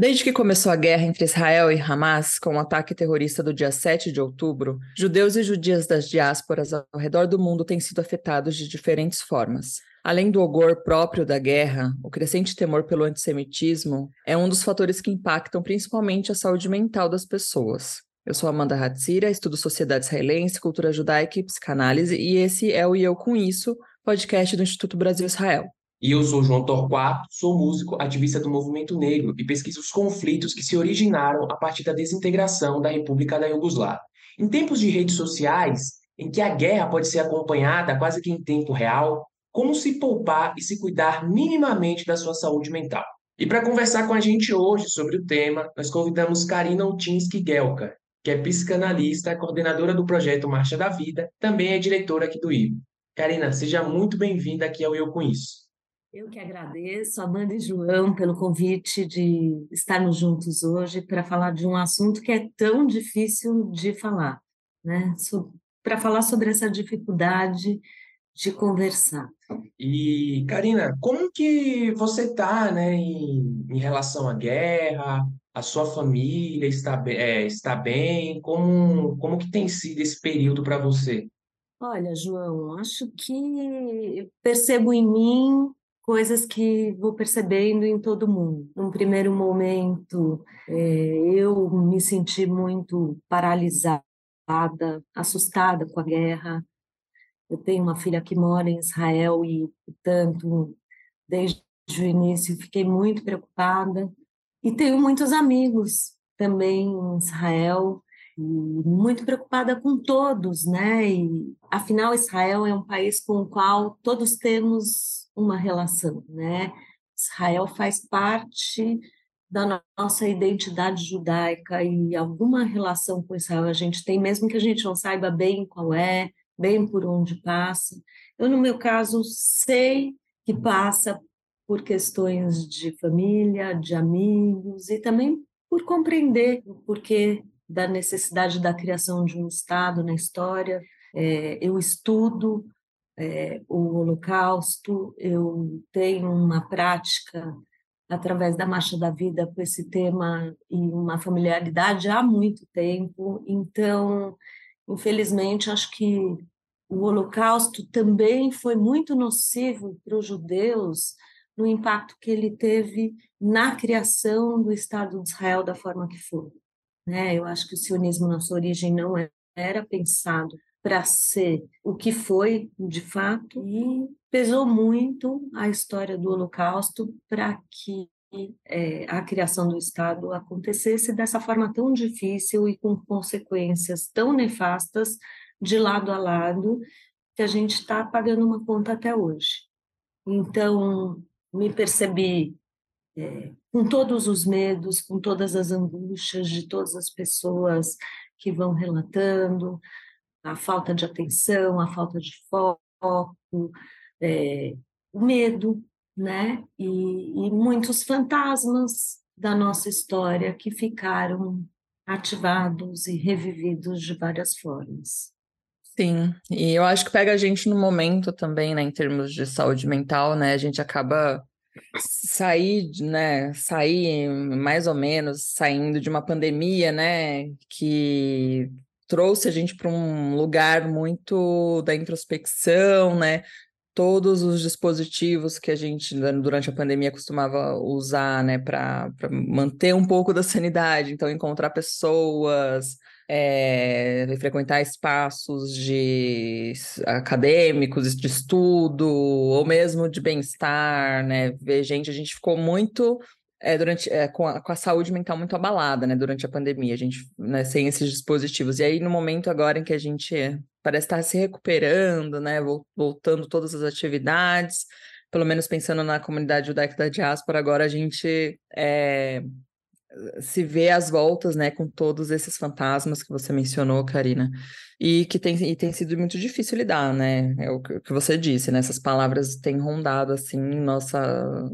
Desde que começou a guerra entre Israel e Hamas, com o ataque terrorista do dia 7 de outubro, judeus e judias das diásporas ao redor do mundo têm sido afetados de diferentes formas. Além do horror próprio da guerra, o crescente temor pelo antissemitismo é um dos fatores que impactam principalmente a saúde mental das pessoas. Eu sou Amanda Hatzira, estudo sociedade israelense, cultura judaica e psicanálise, e esse é o E Eu Com Isso, podcast do Instituto Brasil-Israel. E eu sou João Torquato, sou músico, ativista do movimento negro e pesquiso os conflitos que se originaram a partir da desintegração da República da Iugoslávia. Em tempos de redes sociais, em que a guerra pode ser acompanhada quase que em tempo real, como se poupar e se cuidar minimamente da sua saúde mental? E para conversar com a gente hoje sobre o tema, nós convidamos Karina Utinsky Gelka, que é psicanalista, coordenadora do projeto Marcha da Vida, também é diretora aqui do IVO. Karina, seja muito bem-vinda aqui ao Eu Com Isso. Eu que agradeço, Amanda e João, pelo convite de estarmos juntos hoje para falar de um assunto que é tão difícil de falar, né? Para falar sobre essa dificuldade de conversar. E, Karina, como que você está né, em, em, relação à guerra? A sua família está, é, está bem? Como, como que tem sido esse período para você? Olha, João, acho que percebo em mim coisas que vou percebendo em todo mundo. Num primeiro momento, é, eu me senti muito paralisada, assustada com a guerra. Eu tenho uma filha que mora em Israel e, portanto, desde o início fiquei muito preocupada. E tenho muitos amigos também em Israel muito preocupada com todos, né? E afinal Israel é um país com o qual todos temos uma relação, né? Israel faz parte da nossa identidade judaica e alguma relação com Israel a gente tem, mesmo que a gente não saiba bem qual é, bem por onde passa. Eu, no meu caso, sei que passa por questões de família, de amigos e também por compreender o porquê da necessidade da criação de um Estado na história. É, eu estudo é, o Holocausto, eu tenho uma prática através da Marcha da Vida com esse tema e uma familiaridade há muito tempo, então, infelizmente, acho que o Holocausto também foi muito nocivo para os judeus no impacto que ele teve na criação do Estado de Israel da forma que foi. Né? Eu acho que o sionismo, na sua origem, não era pensado para ser o que foi de fato e pesou muito a história do Holocausto para que é, a criação do Estado acontecesse dessa forma tão difícil e com consequências tão nefastas de lado a lado que a gente está pagando uma conta até hoje. Então, me percebi é, com todos os medos, com todas as angústias de todas as pessoas que vão relatando, a falta de atenção, a falta de foco, é, o medo, né? E, e muitos fantasmas da nossa história que ficaram ativados e revividos de várias formas. Sim, e eu acho que pega a gente no momento também, né, em termos de saúde mental, né? A gente acaba sair, né, sair mais ou menos saindo de uma pandemia, né, que trouxe a gente para um lugar muito da introspecção, né? Todos os dispositivos que a gente, durante a pandemia, costumava usar, né, para manter um pouco da sanidade. Então, encontrar pessoas, é, frequentar espaços de acadêmicos, de estudo, ou mesmo de bem-estar, né? Ver gente, a gente ficou muito é, durante, é, com, a, com, a, saúde mental muito abalada, né, durante a pandemia, a gente, né, sem esses dispositivos. E aí, no momento agora em que a gente parece estar se recuperando, né, voltando todas as atividades, pelo menos pensando na comunidade judaica da diáspora, agora a gente é, se vê às voltas, né, com todos esses fantasmas que você mencionou, Karina, e que tem, e tem sido muito difícil lidar, né, é o que você disse, né, essas palavras têm rondado, assim, nossa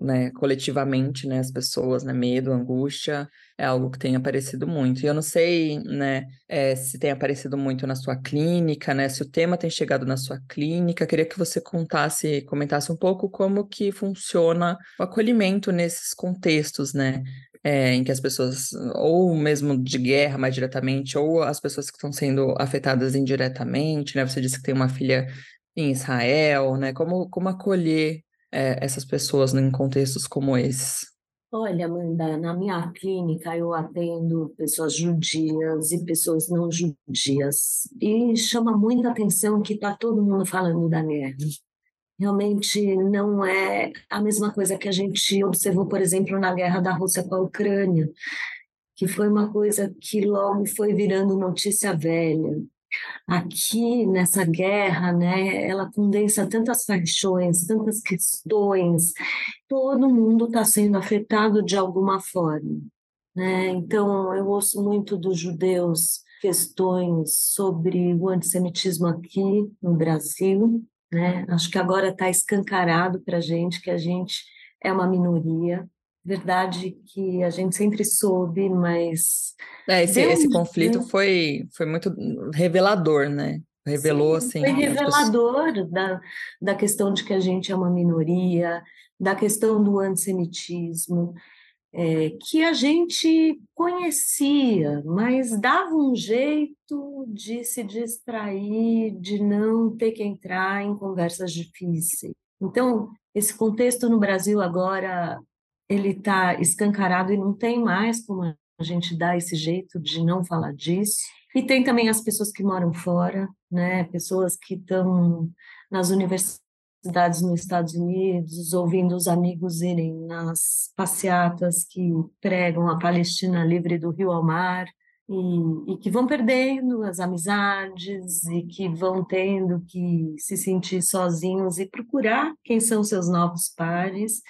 né, coletivamente, né, as pessoas, né, medo, angústia, é algo que tem aparecido muito. E eu não sei, né, é, se tem aparecido muito na sua clínica, né, se o tema tem chegado na sua clínica. Queria que você contasse, comentasse um pouco como que funciona o acolhimento nesses contextos, né, é, em que as pessoas, ou mesmo de guerra mais diretamente, ou as pessoas que estão sendo afetadas indiretamente, né? Você disse que tem uma filha em Israel, né? Como, como acolher é, essas pessoas em contextos como esses? Olha, Amanda, na minha clínica eu atendo pessoas judias e pessoas não judias. E chama muita atenção que está todo mundo falando da guerra realmente não é a mesma coisa que a gente observou, por exemplo, na guerra da Rússia com a Ucrânia, que foi uma coisa que logo foi virando notícia velha. Aqui nessa guerra, né, ela condensa tantas paixões, tantas questões, todo mundo está sendo afetado de alguma forma. Né? Então, eu ouço muito dos judeus questões sobre o antissemitismo aqui no Brasil, né? Acho que agora está escancarado para a gente que a gente é uma minoria. Verdade que a gente sempre soube, mas. É, esse, esse conflito foi, foi muito revelador, né? Revelou, Sim, assim. Foi revelador pessoas... da, da questão de que a gente é uma minoria, da questão do antissemitismo, é, que a gente conhecia, mas dava um jeito de se distrair, de não ter que entrar em conversas difíceis. Então, esse contexto no Brasil agora ele está escancarado e não tem mais como a gente dar esse jeito de não falar disso. E tem também as pessoas que moram fora, né? Pessoas que estão nas universidades nos Estados Unidos, ouvindo os amigos irem nas passeatas que pregam a Palestina livre do rio ao mar, e, e, que vão perdendo as amizades e que vão tendo que se sentir sozinhos e procurar quem são seus novos pares.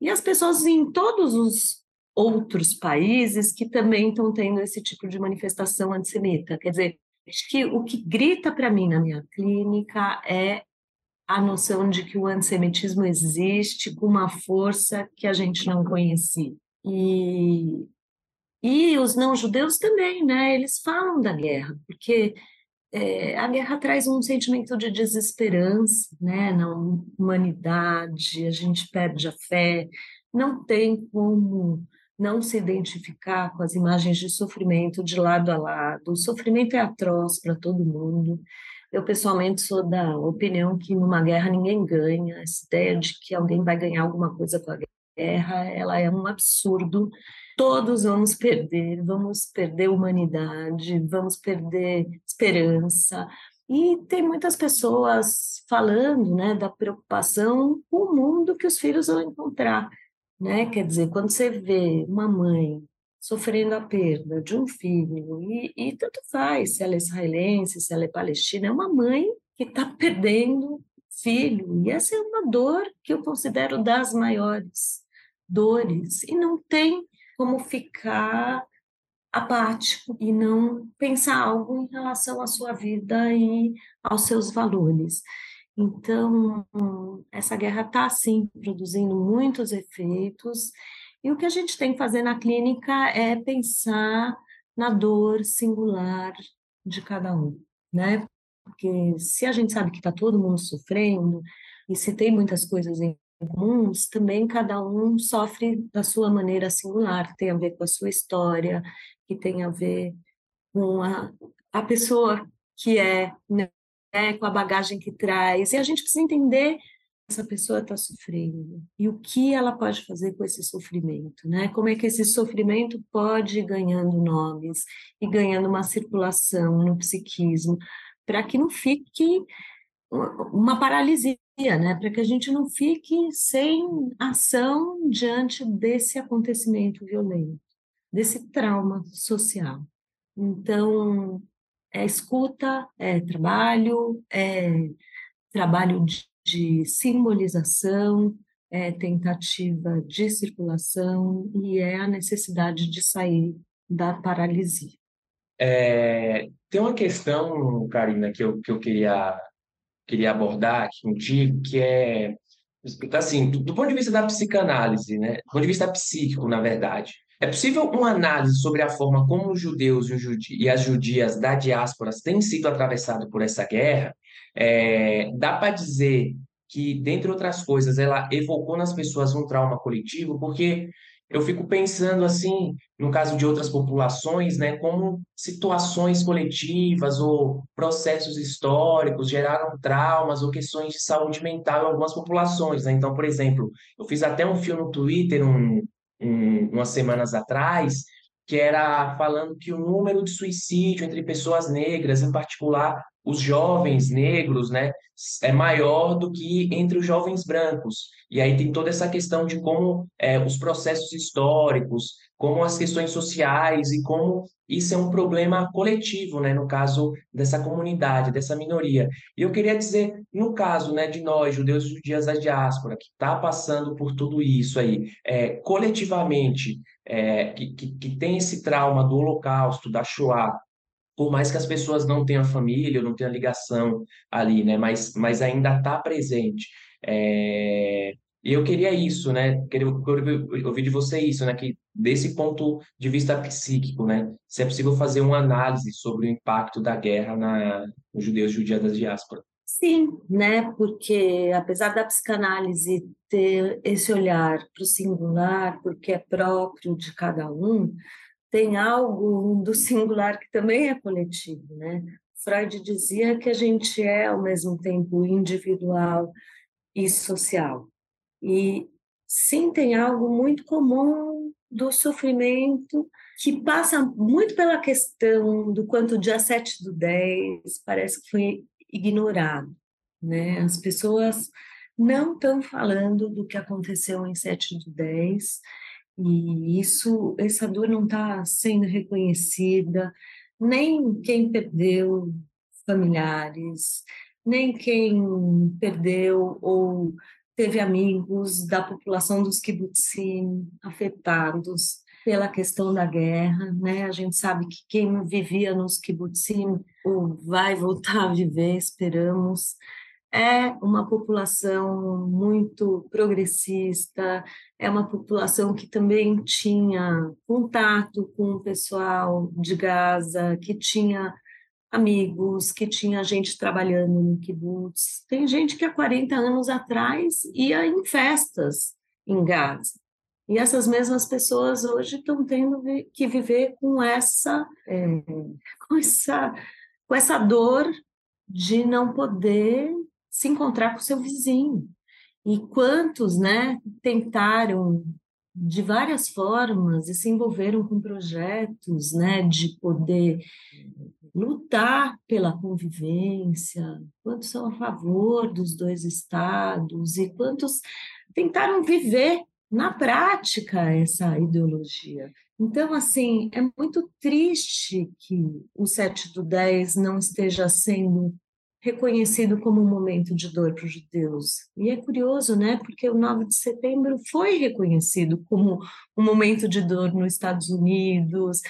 E as pessoas em todos os outros países que também estão tendo esse tipo de manifestação antissemita. Quer dizer, acho que o que grita para mim na minha clínica é a noção de que o antissemitismo existe com uma força que a gente não conhecia. E, e os não-judeus também, né? Eles falam da guerra, porque é, a guerra traz um sentimento de desesperança, né? Na humanidade, a gente perde a fé, não tem como não se identificar com as imagens de sofrimento de lado a lado. O sofrimento é atroz para todo mundo. Eu, pessoalmente, sou da opinião que numa guerra ninguém ganha. Essa ideia de que alguém vai ganhar alguma coisa com a guerra, ela é um absurdo. Todos vamos perder, vamos perder humanidade, vamos perder esperança. E tem muitas pessoas falando né, da preocupação com o mundo que os filhos vão encontrar. Né? Quer dizer, quando você vê uma mãe sofrendo a perda de um filho, e, e tanto faz se ela é israelense, se ela é palestina, é uma mãe que está perdendo filho, e essa é uma dor que eu considero das maiores dores, e não tem como ficar apático e não pensar algo em relação à sua vida e aos seus valores. Então, essa guerra está, sim, produzindo muitos efeitos, e o que a gente tem que fazer na clínica é pensar na dor singular de cada um, né? Porque se a gente sabe que está todo mundo sofrendo, e se tem muitas coisas em comuns, também cada um sofre da sua maneira singular, que tem a ver com a sua história, que tem a ver com a, a pessoa que é, né, com a bagagem que traz. E a gente precisa entender essa pessoa está sofrendo e o que ela pode fazer com esse sofrimento, né? Como é que esse sofrimento pode ir ganhando nomes e ganhando uma circulação no psiquismo, para que não fique uma paralisia, né? Para que a gente não fique sem ação diante desse acontecimento violento, desse trauma social. Então, é escuta, é trabalho, é trabalho de de simbolização, é tentativa de circulação e é a necessidade de sair da paralisia. É, tem uma questão, Karina, que eu, que eu queria, queria abordar aqui contigo, que é Assim, do, ponto de vista da psicanálise, né? Do ponto de vista psíquico, na verdade, é possível uma análise sobre a forma como os judeus e, os judi e as judias da diáspora têm sido atravessados por essa guerra? É, dá para dizer que, dentre outras coisas, ela evocou nas pessoas um trauma coletivo, porque eu fico pensando assim, no caso de outras populações, né, como situações coletivas ou processos históricos geraram traumas ou questões de saúde mental em algumas populações, né? Então, por exemplo, eu fiz até um filme no Twitter um, um, umas semanas atrás que era falando que o número de suicídio entre pessoas negras, em particular os jovens negros, né, é maior do que entre os jovens brancos. E aí tem toda essa questão de como é, os processos históricos, como as questões sociais e como isso é um problema coletivo, né, no caso dessa comunidade, dessa minoria. E eu queria dizer, no caso, né, de nós, judeus e judias da diáspora, que está passando por tudo isso aí, é, coletivamente, é, que, que, que tem esse trauma do Holocausto, da Shoah, por mais que as pessoas não tenham família, não tenham ligação ali, né? Mas, mas ainda está presente. É... E eu queria isso, né? Queria ouvir de você isso, né? Que desse ponto de vista psíquico, né? Se é possível fazer uma análise sobre o impacto da guerra na, judeus judias da diáspora. Sim, né? Porque apesar da psicanálise ter esse olhar para o singular, porque é próprio de cada um, tem algo do singular que também é coletivo, né? Freud dizia que a gente é ao mesmo tempo individual e social. E sim, tem algo muito comum do sofrimento que passa muito pela questão do quanto o dia 7 do 10 parece que foi ignorado, né? As pessoas não estão falando do que aconteceu em 7 do 10, e isso, essa dor não está sendo reconhecida, nem quem perdeu familiares, nem quem perdeu ou teve amigos da população dos kibbutzim afetados pela questão da guerra, né? A gente sabe que quem vivia nos kibbutzim vai voltar a viver, esperamos, é uma população muito progressista, é uma população que também tinha contato com o pessoal de Gaza, que tinha amigos, que tinha gente trabalhando no kibbutz. Tem gente que há 40 anos atrás ia em festas em Gaza. E essas mesmas pessoas hoje estão tendo que viver com essa, é, com essa, com essa dor de não poder se encontrar com seu vizinho. E quantos, né, tentaram de várias formas e se envolveram com projetos, né, de poder lutar pela convivência, quantos são a favor dos dois estados e quantos tentaram viver na prática essa ideologia. Então, assim, é muito triste que o 7 do 10 não esteja sendo reconhecido como um momento de dor para os judeus. E é curioso, né? Porque o 9 de setembro foi reconhecido como um momento de dor nos Estados Unidos,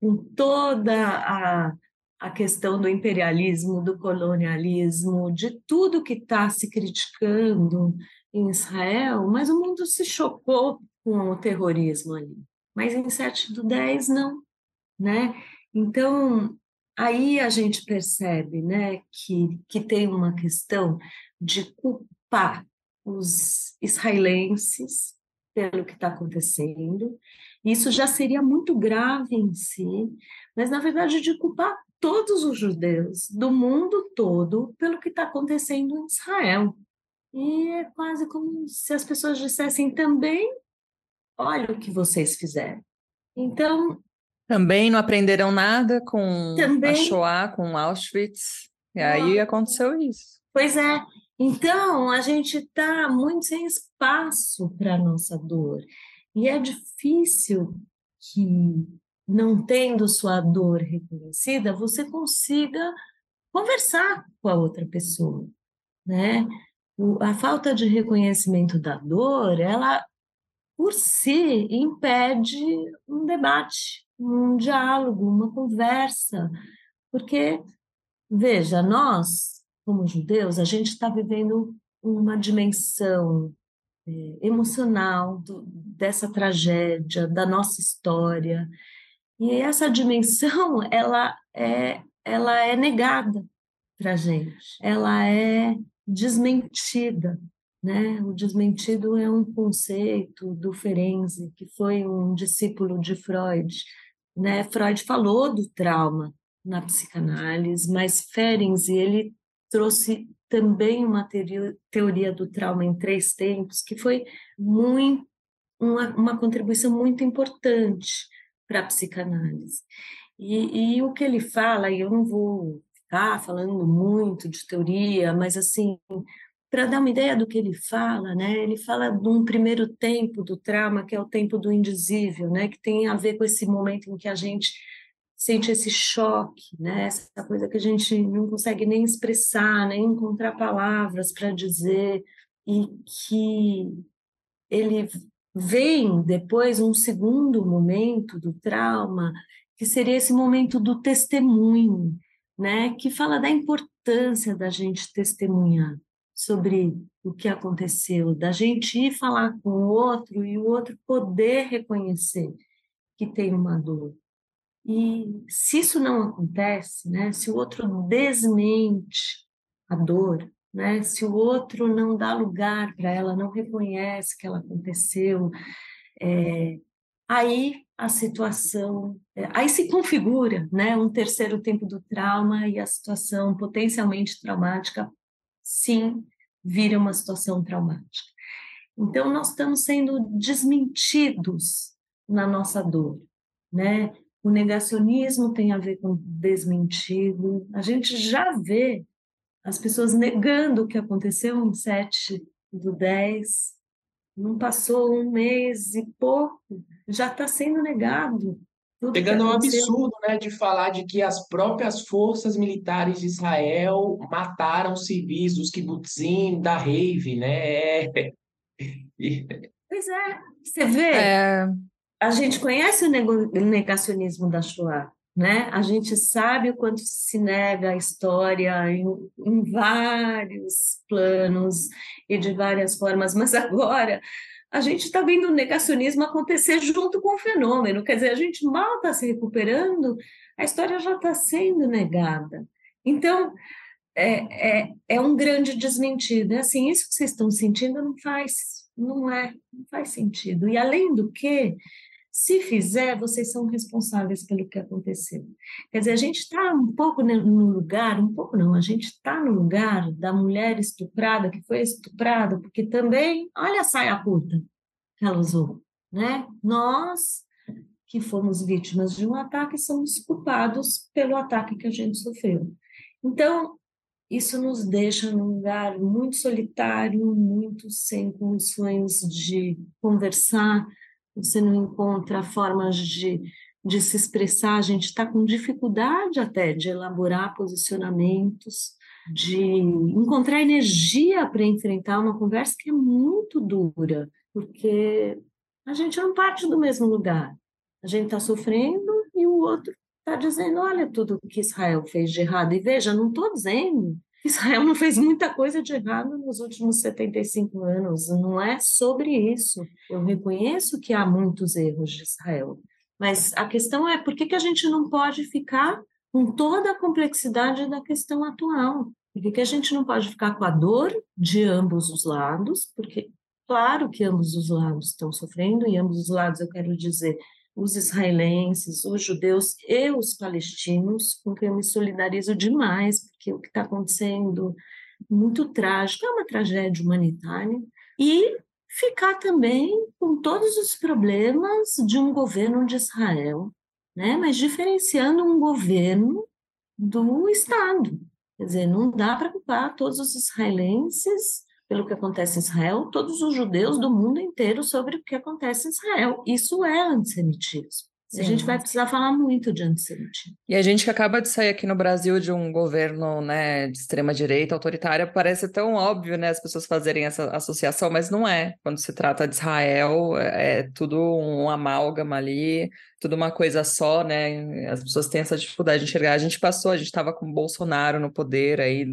com toda a, a questão do imperialismo, do colonialismo, de tudo que está se criticando em Israel, mas o mundo se chocou com o terrorismo ali. Mas em 7 do 10, não, né? Então, aí a gente percebe né, que, que tem uma questão de culpar os israelenses pelo que está acontecendo. Isso já seria muito grave em si, mas na verdade de culpar todos os judeus do mundo todo pelo que está acontecendo em Israel. E é quase como se as pessoas dissessem também: olha o que vocês fizeram. Então, também não aprenderam nada com Também... a Shoah, com Auschwitz. E aí aconteceu isso. Pois é. Então, a gente está muito sem espaço para a nossa dor. E é difícil que, não tendo sua dor reconhecida, você consiga conversar com a outra pessoa, né? a falta de reconhecimento da dor, ela por si impede um debate, um diálogo, uma conversa, porque, veja, nós, como judeus, a gente está vivendo uma dimensão é, emocional do, dessa tragédia, da nossa história. E essa dimensão, ela é, ela é negada para gente, ela é desmentida. Né? O desmentido é um conceito do Ferenczi, que foi um discípulo de Freud. Né? Freud falou do trauma na psicanálise, mas Ferenczi ele trouxe também uma teoria do trauma em três tempos, que foi muito, uma, uma contribuição muito importante para a psicanálise. E, e, o que ele fala, e eu não vou ficar falando muito de teoria, mas assim, para dar uma ideia do que ele fala, né? Ele fala de um primeiro tempo do trauma, que é o tempo do indizível, né? Que tem a ver com esse momento em que a gente sente esse choque, né? Essa coisa que a gente não consegue nem expressar, nem encontrar palavras para dizer e que ele vem depois um segundo momento do trauma, que seria esse momento do testemunho, né? Que fala da importância da gente testemunhar sobre o que aconteceu, da gente ir falar com o outro e o outro poder reconhecer que tem uma dor, e se isso não acontece, né, se o outro desmente a dor, né, se o outro não dá lugar para ela, não reconhece que ela aconteceu, é, aí a situação, é, aí se configura né, um terceiro tempo do trauma e a situação potencialmente traumática, sim, vira uma situação traumática. Então, nós estamos sendo desmentidos na nossa dor, né? O negacionismo tem a ver com desmentido. A gente já vê as pessoas negando o que aconteceu em 7 do 10. Não passou um mês e pouco, já está sendo negado. Pegando um absurdo né, de falar de que as próprias forças militares de Israel mataram civis dos kibbutzim da Rave, né? Pois é, você vê. É a gente conhece o negacionismo da Shoah, né? A gente sabe o quanto se nega a história em, em vários planos e de várias formas, mas agora a gente está vendo o negacionismo acontecer junto com o fenômeno, quer dizer, a gente mal está se recuperando, a história já está sendo negada. Então, é, é, é um grande desmentido. É assim, isso que vocês estão sentindo não faz, não é, não faz sentido. E além do que, se fizer, vocês são responsáveis pelo que aconteceu. Quer dizer, a gente está um pouco no lugar, um pouco não, a gente está no lugar da mulher estuprada, que foi estuprada, porque também, olha a saia curta que ela usou, né? Nós que fomos vítimas de um ataque somos culpados pelo ataque que a gente sofreu. Então, isso nos deixa num lugar muito solitário, muito sem condições de conversar, você não encontra formas de, de se expressar, a gente está com dificuldade até de elaborar posicionamentos, de encontrar energia para enfrentar uma conversa que é muito dura, porque a gente não parte do mesmo lugar. A gente está sofrendo e o outro está dizendo: olha tudo que Israel fez de errado. E veja, não estou dizendo Israel não fez muita coisa de errado nos últimos 75 anos, não é sobre isso. Eu reconheço que há muitos erros de Israel, mas a questão é por que, que a gente não pode ficar com toda a complexidade da questão atual? Por que, que a gente não pode ficar com a dor de ambos os lados? Porque, claro que ambos os lados estão sofrendo, e ambos os lados eu quero dizer os israelenses, os judeus e os palestinos, com quem eu me solidarizo demais, porque o que está acontecendo é muito trágico, é uma tragédia humanitária, e ficar também com todos os problemas de um governo de Israel, né? mas diferenciando um governo do Estado. Quer dizer, não dá para culpar todos os israelenses pelo que acontece em Israel, todos os judeus do mundo inteiro sobre o que acontece em Israel. Isso é antissemitismo. Sim. A gente vai precisar falar muito de antissemitismo. E a gente que acaba de sair aqui no Brasil de um governo né, de extrema-direita, autoritária, parece tão óbvio né, as pessoas fazerem essa associação, mas não é. Quando se trata de Israel, é, é tudo um amálgama ali. tudo uma coisa só, né? As pessoas têm essa dificuldade de enxergar. A gente passou, a gente estava com o Bolsonaro no poder aí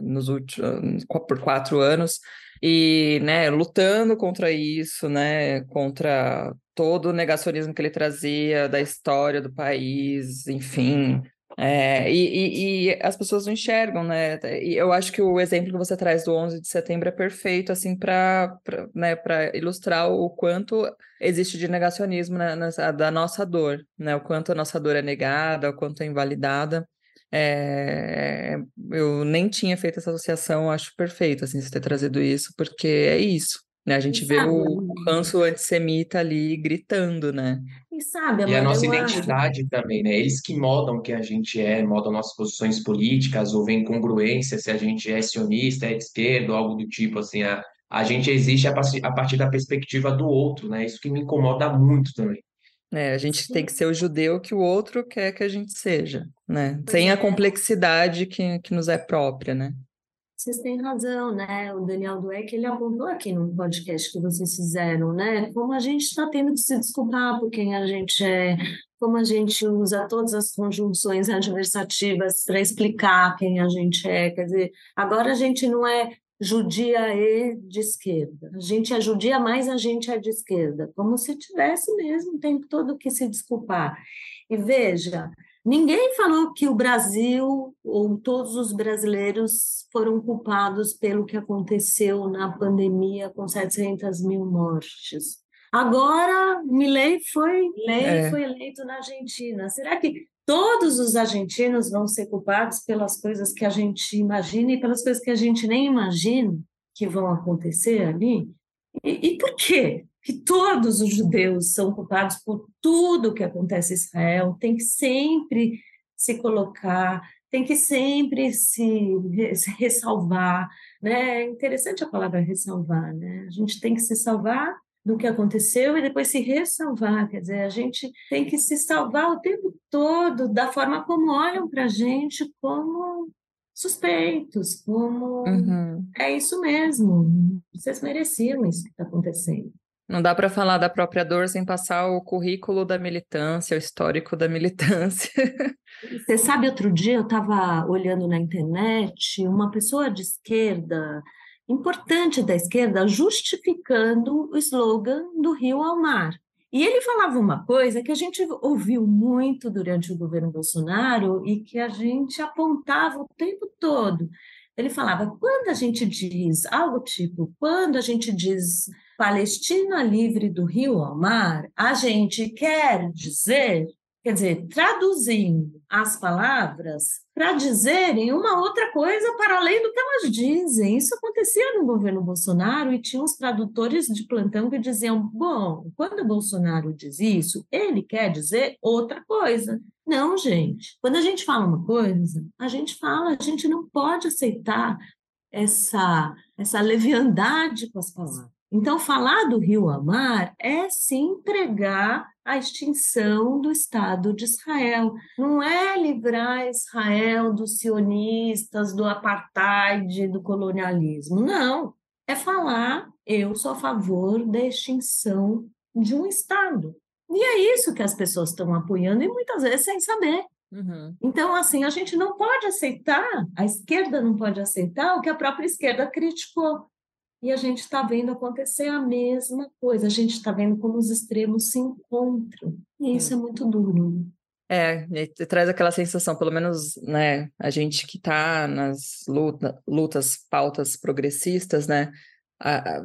nos últimos por quatro anos e, né, lutando contra isso, né, contra todo o negacionismo que ele trazia da história do país, enfim, é, e, e, e, as pessoas não enxergam, né? E eu acho que o exemplo que você traz do 11 de setembro é perfeito, assim, para né, ilustrar o quanto existe de negacionismo na, na, da nossa dor, né? O quanto a nossa dor é negada, o quanto é invalidada. É, eu nem tinha feito essa associação, acho perfeito, assim, você ter trazido isso, porque é isso. Né? A gente vê o ranço antissemita ali gritando, né? E sabe, e a nossa identidade acho... também, né? Eles que modam que a gente é, modam nossas posições políticas, ou vem congruência se a gente é sionista, é de esquerda, ou algo do tipo, assim, a, a gente existe a partir, a partir da perspectiva do outro, né? Isso que me incomoda muito também. É, a gente Sim. tem que ser o judeu que o outro quer que a gente seja, né? Sem a é. complexidade que, que nos é própria, né? Vocês têm razão, né? O Daniel Dueck, ele apontou aqui no podcast que vocês fizeram, né? Como a gente está tendo que se desculpar por quem a gente é, como a gente usa todas as conjunções adversativas para explicar quem a gente é. Quer dizer, agora a gente não é judia e de esquerda. A gente é judia, mas a gente é de esquerda. Como se tivesse mesmo o tempo todo que se desculpar. E veja, Ninguém falou que o Brasil ou todos os brasileiros foram culpados pelo que aconteceu na pandemia com 700 mil mortes. Agora, Milei foi, é. foi eleito na Argentina. Será que todos os argentinos vão ser culpados pelas coisas que a gente imagina e pelas coisas que a gente nem imagina que vão acontecer ali? E, e por quê? Que todos os judeus são culpados por tudo que acontece em Israel, tem que sempre se colocar, tem que sempre se ressalvar, né? É interessante a palavra ressalvar, né? A gente tem que se salvar do que aconteceu e depois se ressalvar, quer dizer, a gente tem que se salvar o tempo todo da forma como olham para a gente como suspeitos, como uhum. é isso mesmo, vocês mereciam isso que está acontecendo. Não dá para falar da própria dor sem passar o currículo da militância, o histórico da militância. Você sabe, outro dia eu estava olhando na internet uma pessoa de esquerda, importante da esquerda, justificando o slogan do Rio ao Mar. E ele falava uma coisa que a gente ouviu muito durante o governo Bolsonaro e que a gente apontava o tempo todo. Ele falava: quando a gente diz algo tipo, quando a gente diz Palestina livre do rio ao mar, a gente quer dizer, quer dizer, traduzindo as palavras para dizerem uma outra coisa para além do que elas dizem. Isso acontecia no governo Bolsonaro e tinha uns tradutores de plantão que diziam: bom, quando o Bolsonaro diz isso, ele quer dizer outra coisa. Não, gente. Quando a gente fala uma coisa, a gente fala, a gente não pode aceitar essa, essa leviandade com as palavras. Então, falar do rio Amar é sim pregar a extinção do Estado de Israel. Não é livrar Israel dos sionistas, do apartheid, do colonialismo. Não. É falar, eu sou a favor da extinção de um Estado. E é isso que as pessoas estão apoiando, e muitas vezes sem saber. Uhum. Então, assim, a gente não pode aceitar, a esquerda não pode aceitar o que a própria esquerda criticou. E a gente está vendo acontecer a mesma coisa, a gente está vendo como os extremos se encontram. E isso é, muito duro. É, traz aquela sensação, pelo menos, né, a gente que está nas luta, lutas, pautas progressistas, né,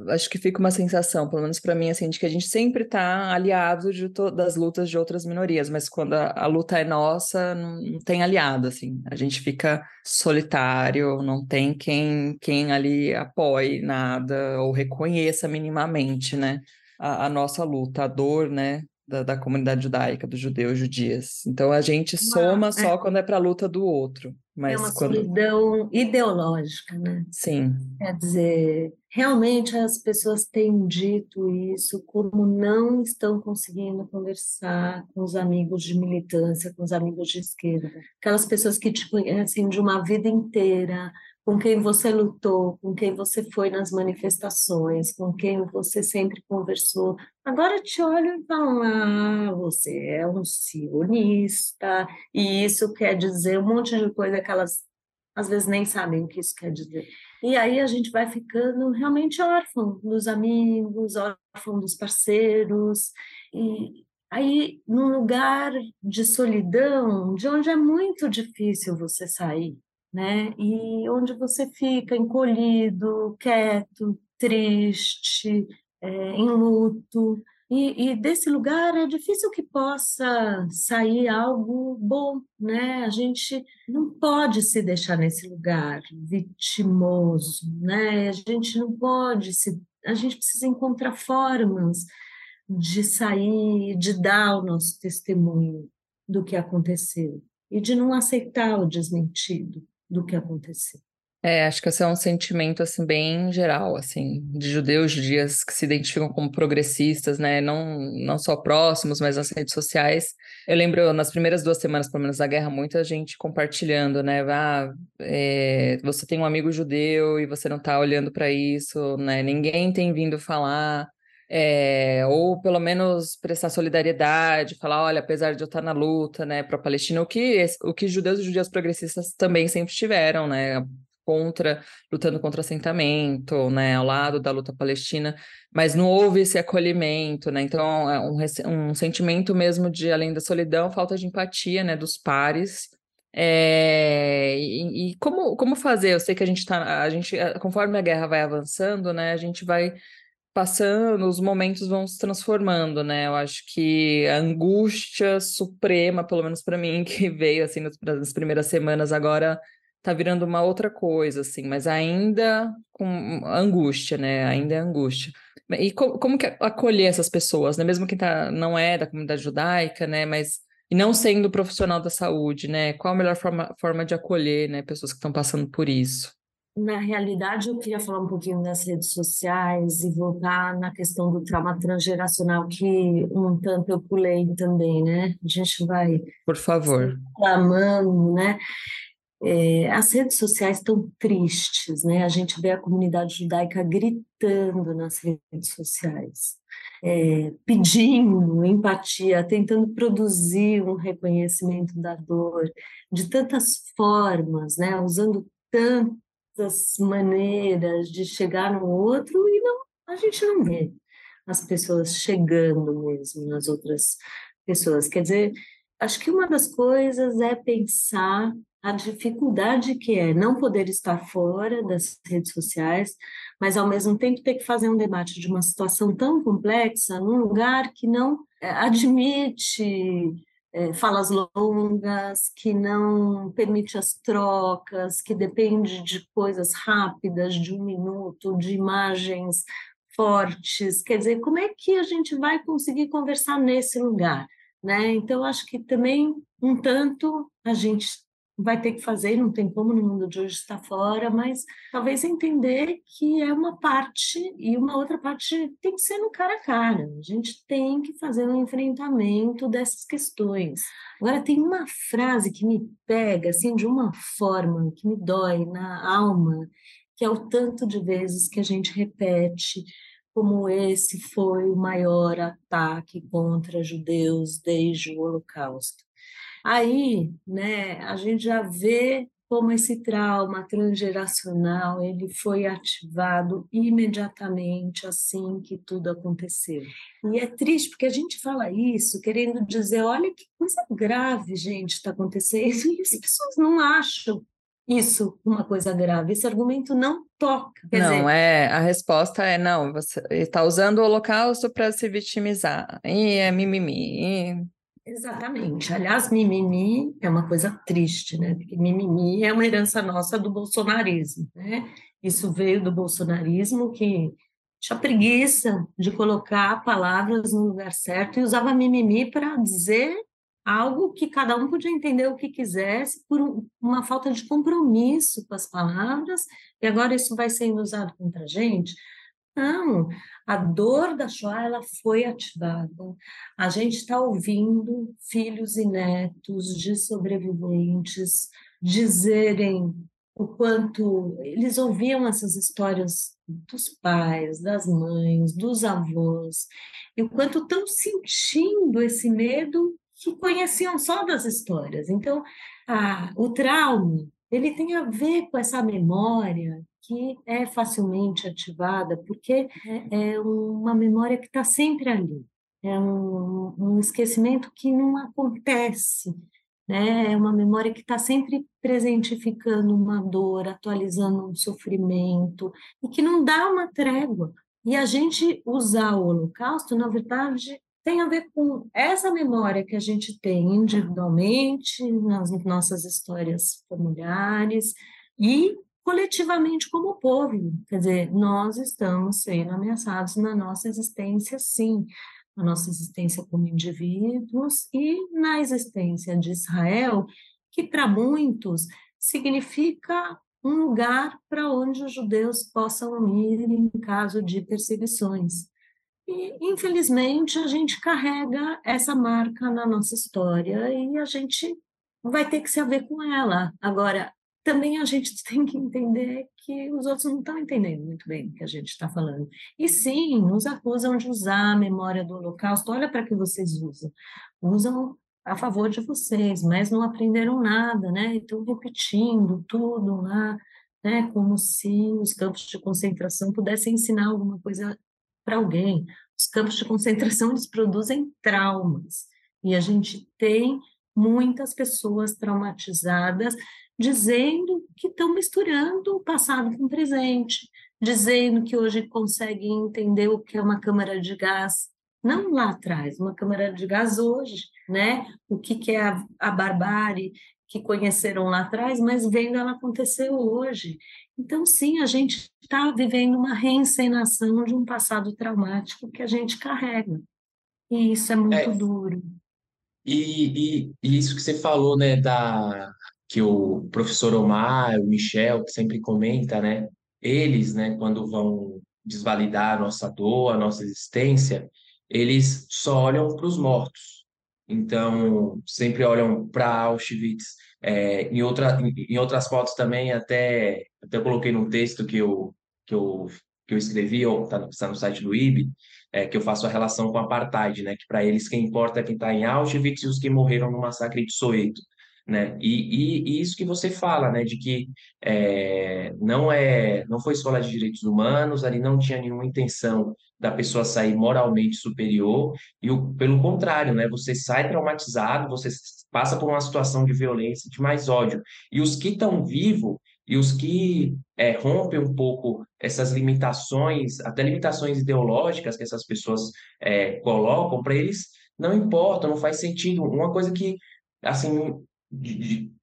acho que fica uma sensação, pelo menos para mim, assim, de que a gente sempre está aliado das lutas de outras minorias, mas quando a, a, luta é nossa, não, não tem aliado, assim, a gente fica solitário, não tem quem, quem ali apoie nada ou reconheça minimamente, né, a, a nossa luta, a dor, né, da, da, comunidade judaica, dos judeus, judias. Então a gente soma é. só quando é para a luta do outro. Mas é uma quando... solidão ideológica, né? Sim. Quer dizer, realmente as pessoas têm dito isso, como não estão conseguindo conversar com os amigos de militância, com os amigos de esquerda. Aquelas pessoas que te conhecem de uma vida inteira, com quem você lutou, com quem você foi nas manifestações, com quem você sempre conversou. Agora te olho e falo, ah, você é um sionista, e isso quer dizer um monte de coisa que elas às vezes nem sabem o que isso quer dizer. E aí a gente vai ficando realmente órfão dos amigos, órfão dos parceiros, e aí num lugar de solidão, de onde é muito difícil você sair né? E onde você fica encolhido, quieto, triste, é, em luto. E, e, desse lugar é difícil que possa sair algo bom, né? A gente não pode se deixar nesse lugar vitimoso, né? A gente não pode se, a gente precisa encontrar formas de sair, de dar o nosso testemunho do que aconteceu e de não aceitar o desmentido, do que aconteceu. É, acho que esse é um sentimento assim bem geral, assim, de judeus, judias que se identificam como progressistas, né? Não, não só próximos, mas nas redes sociais. Eu lembro nas primeiras duas semanas, pelo menos da guerra, muita gente compartilhando, né? Ah, é, você tem um amigo judeu e você não está olhando para isso, né? Ninguém tem vindo falar. É, ou pelo menos prestar solidariedade, falar, olha, apesar de eu estar na luta, né, para a Palestina, o que o que judeus e judias progressistas também sempre tiveram, né, contra, lutando contra assentamento, né, ao lado da luta palestina, mas não houve esse acolhimento, né, então é um, um sentimento mesmo de, além da solidão, falta de empatia, né, dos pares, é, e, e, como, como fazer? Eu sei que a gente está, a gente, conforme a guerra vai avançando, né, a gente vai passando, os momentos vão se transformando, né? Eu acho que a angústia suprema, pelo menos para mim, que veio assim nas primeiras semanas, agora tá virando uma outra coisa, assim, mas ainda com angústia, né? Ainda é angústia. E como, como que acolher essas pessoas, né? Mesmo quem tá, não é da comunidade judaica, né? Mas e não sendo profissional da saúde, né? Qual a melhor forma, forma de acolher, né? Pessoas que estão passando por isso? Na realidade, eu queria falar um pouquinho das redes sociais e voltar na questão do trauma transgeracional, que um tanto eu pulei também, né? A gente vai. Por favor. Clamando, né? É, as redes sociais estão tristes, né? A gente vê a comunidade judaica gritando nas redes sociais, é, pedindo empatia, tentando produzir um reconhecimento da dor de tantas formas, né? Usando tanto maneiras de chegar no outro e não, a gente não vê as pessoas chegando mesmo nas outras pessoas. Quer dizer, acho que uma das coisas é pensar a dificuldade que é não poder estar fora das redes sociais, mas ao mesmo tempo ter que fazer um debate de uma situação tão complexa num lugar que não eh, admite é, falas longas, que não permite as trocas, que depende de coisas rápidas, de um minuto, de imagens fortes. Quer dizer, como é que a gente vai conseguir conversar nesse lugar? Né? Então, acho que também, um tanto, a gente vai ter que fazer, não tem como no mundo de hoje estar fora, mas talvez entender que é uma parte e uma outra parte tem que ser no cara a cara. A gente tem que fazer um enfrentamento dessas questões. Agora tem uma frase que me pega assim de uma forma que me dói na alma, que é o tanto de vezes que a gente repete como esse foi o maior ataque contra judeus desde o Holocausto. Aí, né, a gente já vê como esse trauma transgeracional ele foi ativado imediatamente assim que tudo aconteceu. E é triste porque a gente fala isso querendo dizer, olha que coisa grave, gente, está acontecendo, e as pessoas não acham isso uma coisa grave. Esse argumento não toca. Quer não, dizer, é a resposta é não. Você está usando o Holocausto para se vitimizar. E é mimimi. E... Exatamente. Aliás, mimimi é uma coisa triste, né? Porque mimimi é uma herança nossa do bolsonarismo, né? Isso veio do bolsonarismo que tinha preguiça de colocar palavras no lugar certo e usava mimimi para dizer algo que cada um podia entender o que quisesse por uma falta de compromisso com as palavras, e agora isso vai sendo usado contra a gente. Não, a dor da Shoah ela foi ativada. A gente está ouvindo filhos e netos de sobreviventes dizerem o quanto eles ouviam essas histórias dos pais, das mães, dos avós, e o quanto estão sentindo esse medo que conheciam só das histórias. Então, a, o trauma, ele tem a ver com essa memória que é facilmente ativada, porque é, é uma memória que está sempre ali. É um, um esquecimento que não acontece, né? É uma memória que está sempre presentificando uma dor, atualizando um sofrimento, e que não dá uma trégua. E a gente usar o Holocausto, na verdade, tem a ver com essa memória que a gente tem individualmente, nas nossas histórias familiares e coletivamente como povo. Quer dizer, nós estamos sendo ameaçados na nossa existência, sim na nossa existência como indivíduos e na existência de Israel, que para muitos significa um lugar para onde os judeus possam ir em caso de perseguições. E, infelizmente, a gente carrega essa marca na nossa história e a gente vai ter que se haver com ela. Agora, também a gente tem que entender que os outros não estão entendendo muito bem o que a gente está falando. E sim, nos acusam de usar a memória do Holocausto. Olha para que vocês usam. Usam a favor de vocês, mas não aprenderam nada, né? Estão repetindo tudo lá, né? Como se os campos de concentração pudessem ensinar alguma coisa para alguém. Os campos de concentração eles produzem traumas e a gente tem muitas pessoas traumatizadas dizendo que estão misturando o passado com o presente, dizendo que hoje conseguem entender o que é uma câmara de gás, não lá atrás, uma câmara de gás hoje, né? O que, que é a, a barbárie que conheceram lá atrás, mas vendo ela acontecer hoje. Então, sim, a gente está vivendo uma reencenação de um passado traumático que a gente carrega. E isso é muito é, duro. E, e, e, isso que você falou, né, da, que o professor Omar, o Michel, que sempre comenta, né? Eles, né, quando vão desvalidar a nossa dor, a nossa existência, eles só olham para os mortos. Então, sempre olham para Auschwitz. É, em, outra, em, em outras fotos também, até, até coloquei num texto que eu, que eu, que eu escrevi, está tá no site do IB, é, que eu faço a relação com o apartheid, né? Que para eles quem importa é quem está em Auschwitz e os que morreram no massacre de Soweto né? E, e, e, isso que você fala, né, de que é, não é, não foi escola de direitos humanos, ali não tinha nenhuma intenção da pessoa sair moralmente superior e o, pelo contrário, né, você sai traumatizado, você passa por uma situação de violência, de mais ódio. E os que estão vivos e os que é, rompem um pouco essas limitações, até limitações ideológicas que essas pessoas é, colocam, para eles não importa, não faz sentido. Uma coisa que assim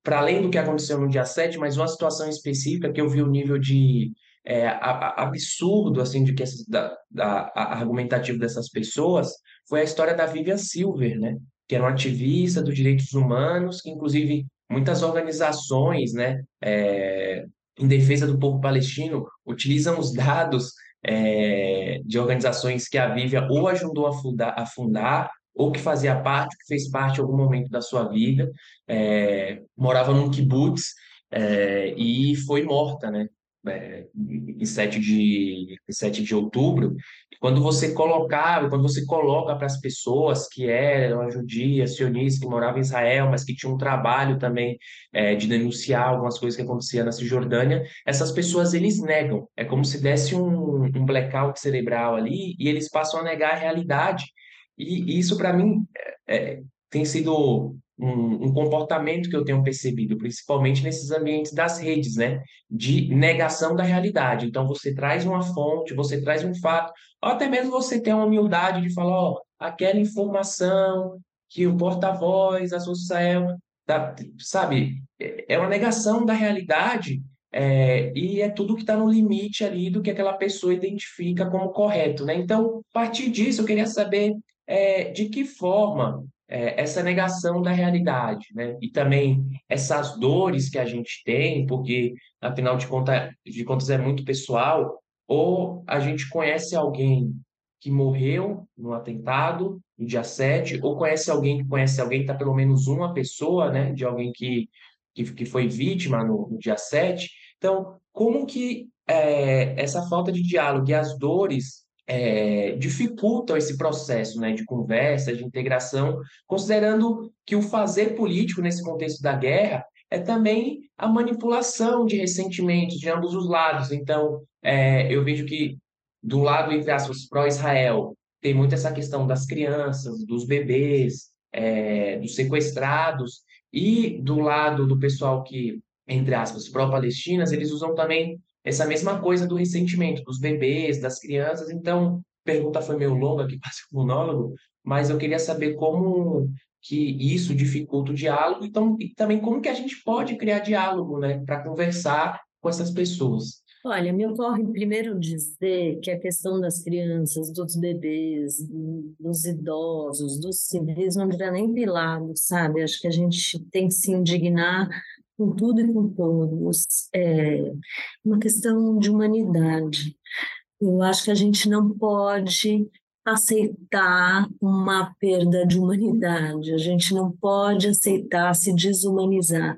para além do que aconteceu no dia 7, mas uma situação específica que eu vi o nível de é, a, a, absurdo assim de que essas, da, da argumentativo dessas pessoas foi a história da Vivian Silver, né? Que era uma ativista dos direitos humanos, que inclusive muitas organizações, né, é, em defesa do povo palestino utilizam os dados é, de organizações que a Vivian ou ajudou a fundar, a fundar ou que fazia parte, que fez parte em algum momento da sua vida, é, morava num kibbutz é, e foi morta, né? É, em 7 de, em 7 de outubro, quando você colocava, quando você coloca para as pessoas que eram judias, sionistas, que moravam em Israel, mas que tinham um trabalho também é, de denunciar algumas coisas que aconteciam na Cisjordânia, essas pessoas eles negam. É como se desse um, um blackout cerebral ali e eles passam a negar a realidade e, isso, para mim, é, é, tem sido um, um, comportamento que eu tenho percebido, principalmente nesses ambientes das redes, né? De negação da realidade. Então, você traz uma fonte, você traz um fato, ou até mesmo você tem a humildade de falar, ó, aquela informação que o porta-voz, a Social, tá, sabe? É, é uma negação da realidade é, e é tudo que está no limite ali do que aquela pessoa identifica como correto, né? Então, a partir disso, eu queria saber é, de que forma é, essa negação da realidade, né? E também essas dores que a gente tem, porque afinal de, conta, de contas é muito pessoal, ou a gente conhece alguém que morreu no atentado no dia 7, ou conhece alguém que conhece alguém, está pelo menos uma pessoa, né, de alguém que, que, que foi vítima no, no dia 7, Então, como que é, essa falta de diálogo e as dores é, dificultam esse processo né, de conversa, de integração, considerando que o fazer político nesse contexto da guerra é também a manipulação de ressentimentos de ambos os lados. Então, é, eu vejo que do lado, entre aspas, pró-Israel, tem muito essa questão das crianças, dos bebês, é, dos sequestrados, e do lado do pessoal que, entre aspas, pró-palestinas, eles usam também essa mesma coisa do ressentimento dos bebês, das crianças. Então, pergunta foi meio longa aqui para o monólogo, mas eu queria saber como que isso dificulta o diálogo então, e também como que a gente pode criar diálogo, né, para conversar com essas pessoas. Olha, me ocorre primeiro dizer que a questão das crianças, dos bebês, dos idosos, dos civis não vira nem pilado, sabe? Acho que a gente tem que se indignar com tudo e com todos. É uma questão de humanidade. Eu acho que a gente não pode aceitar uma perda de humanidade, a gente não pode aceitar se desumanizar.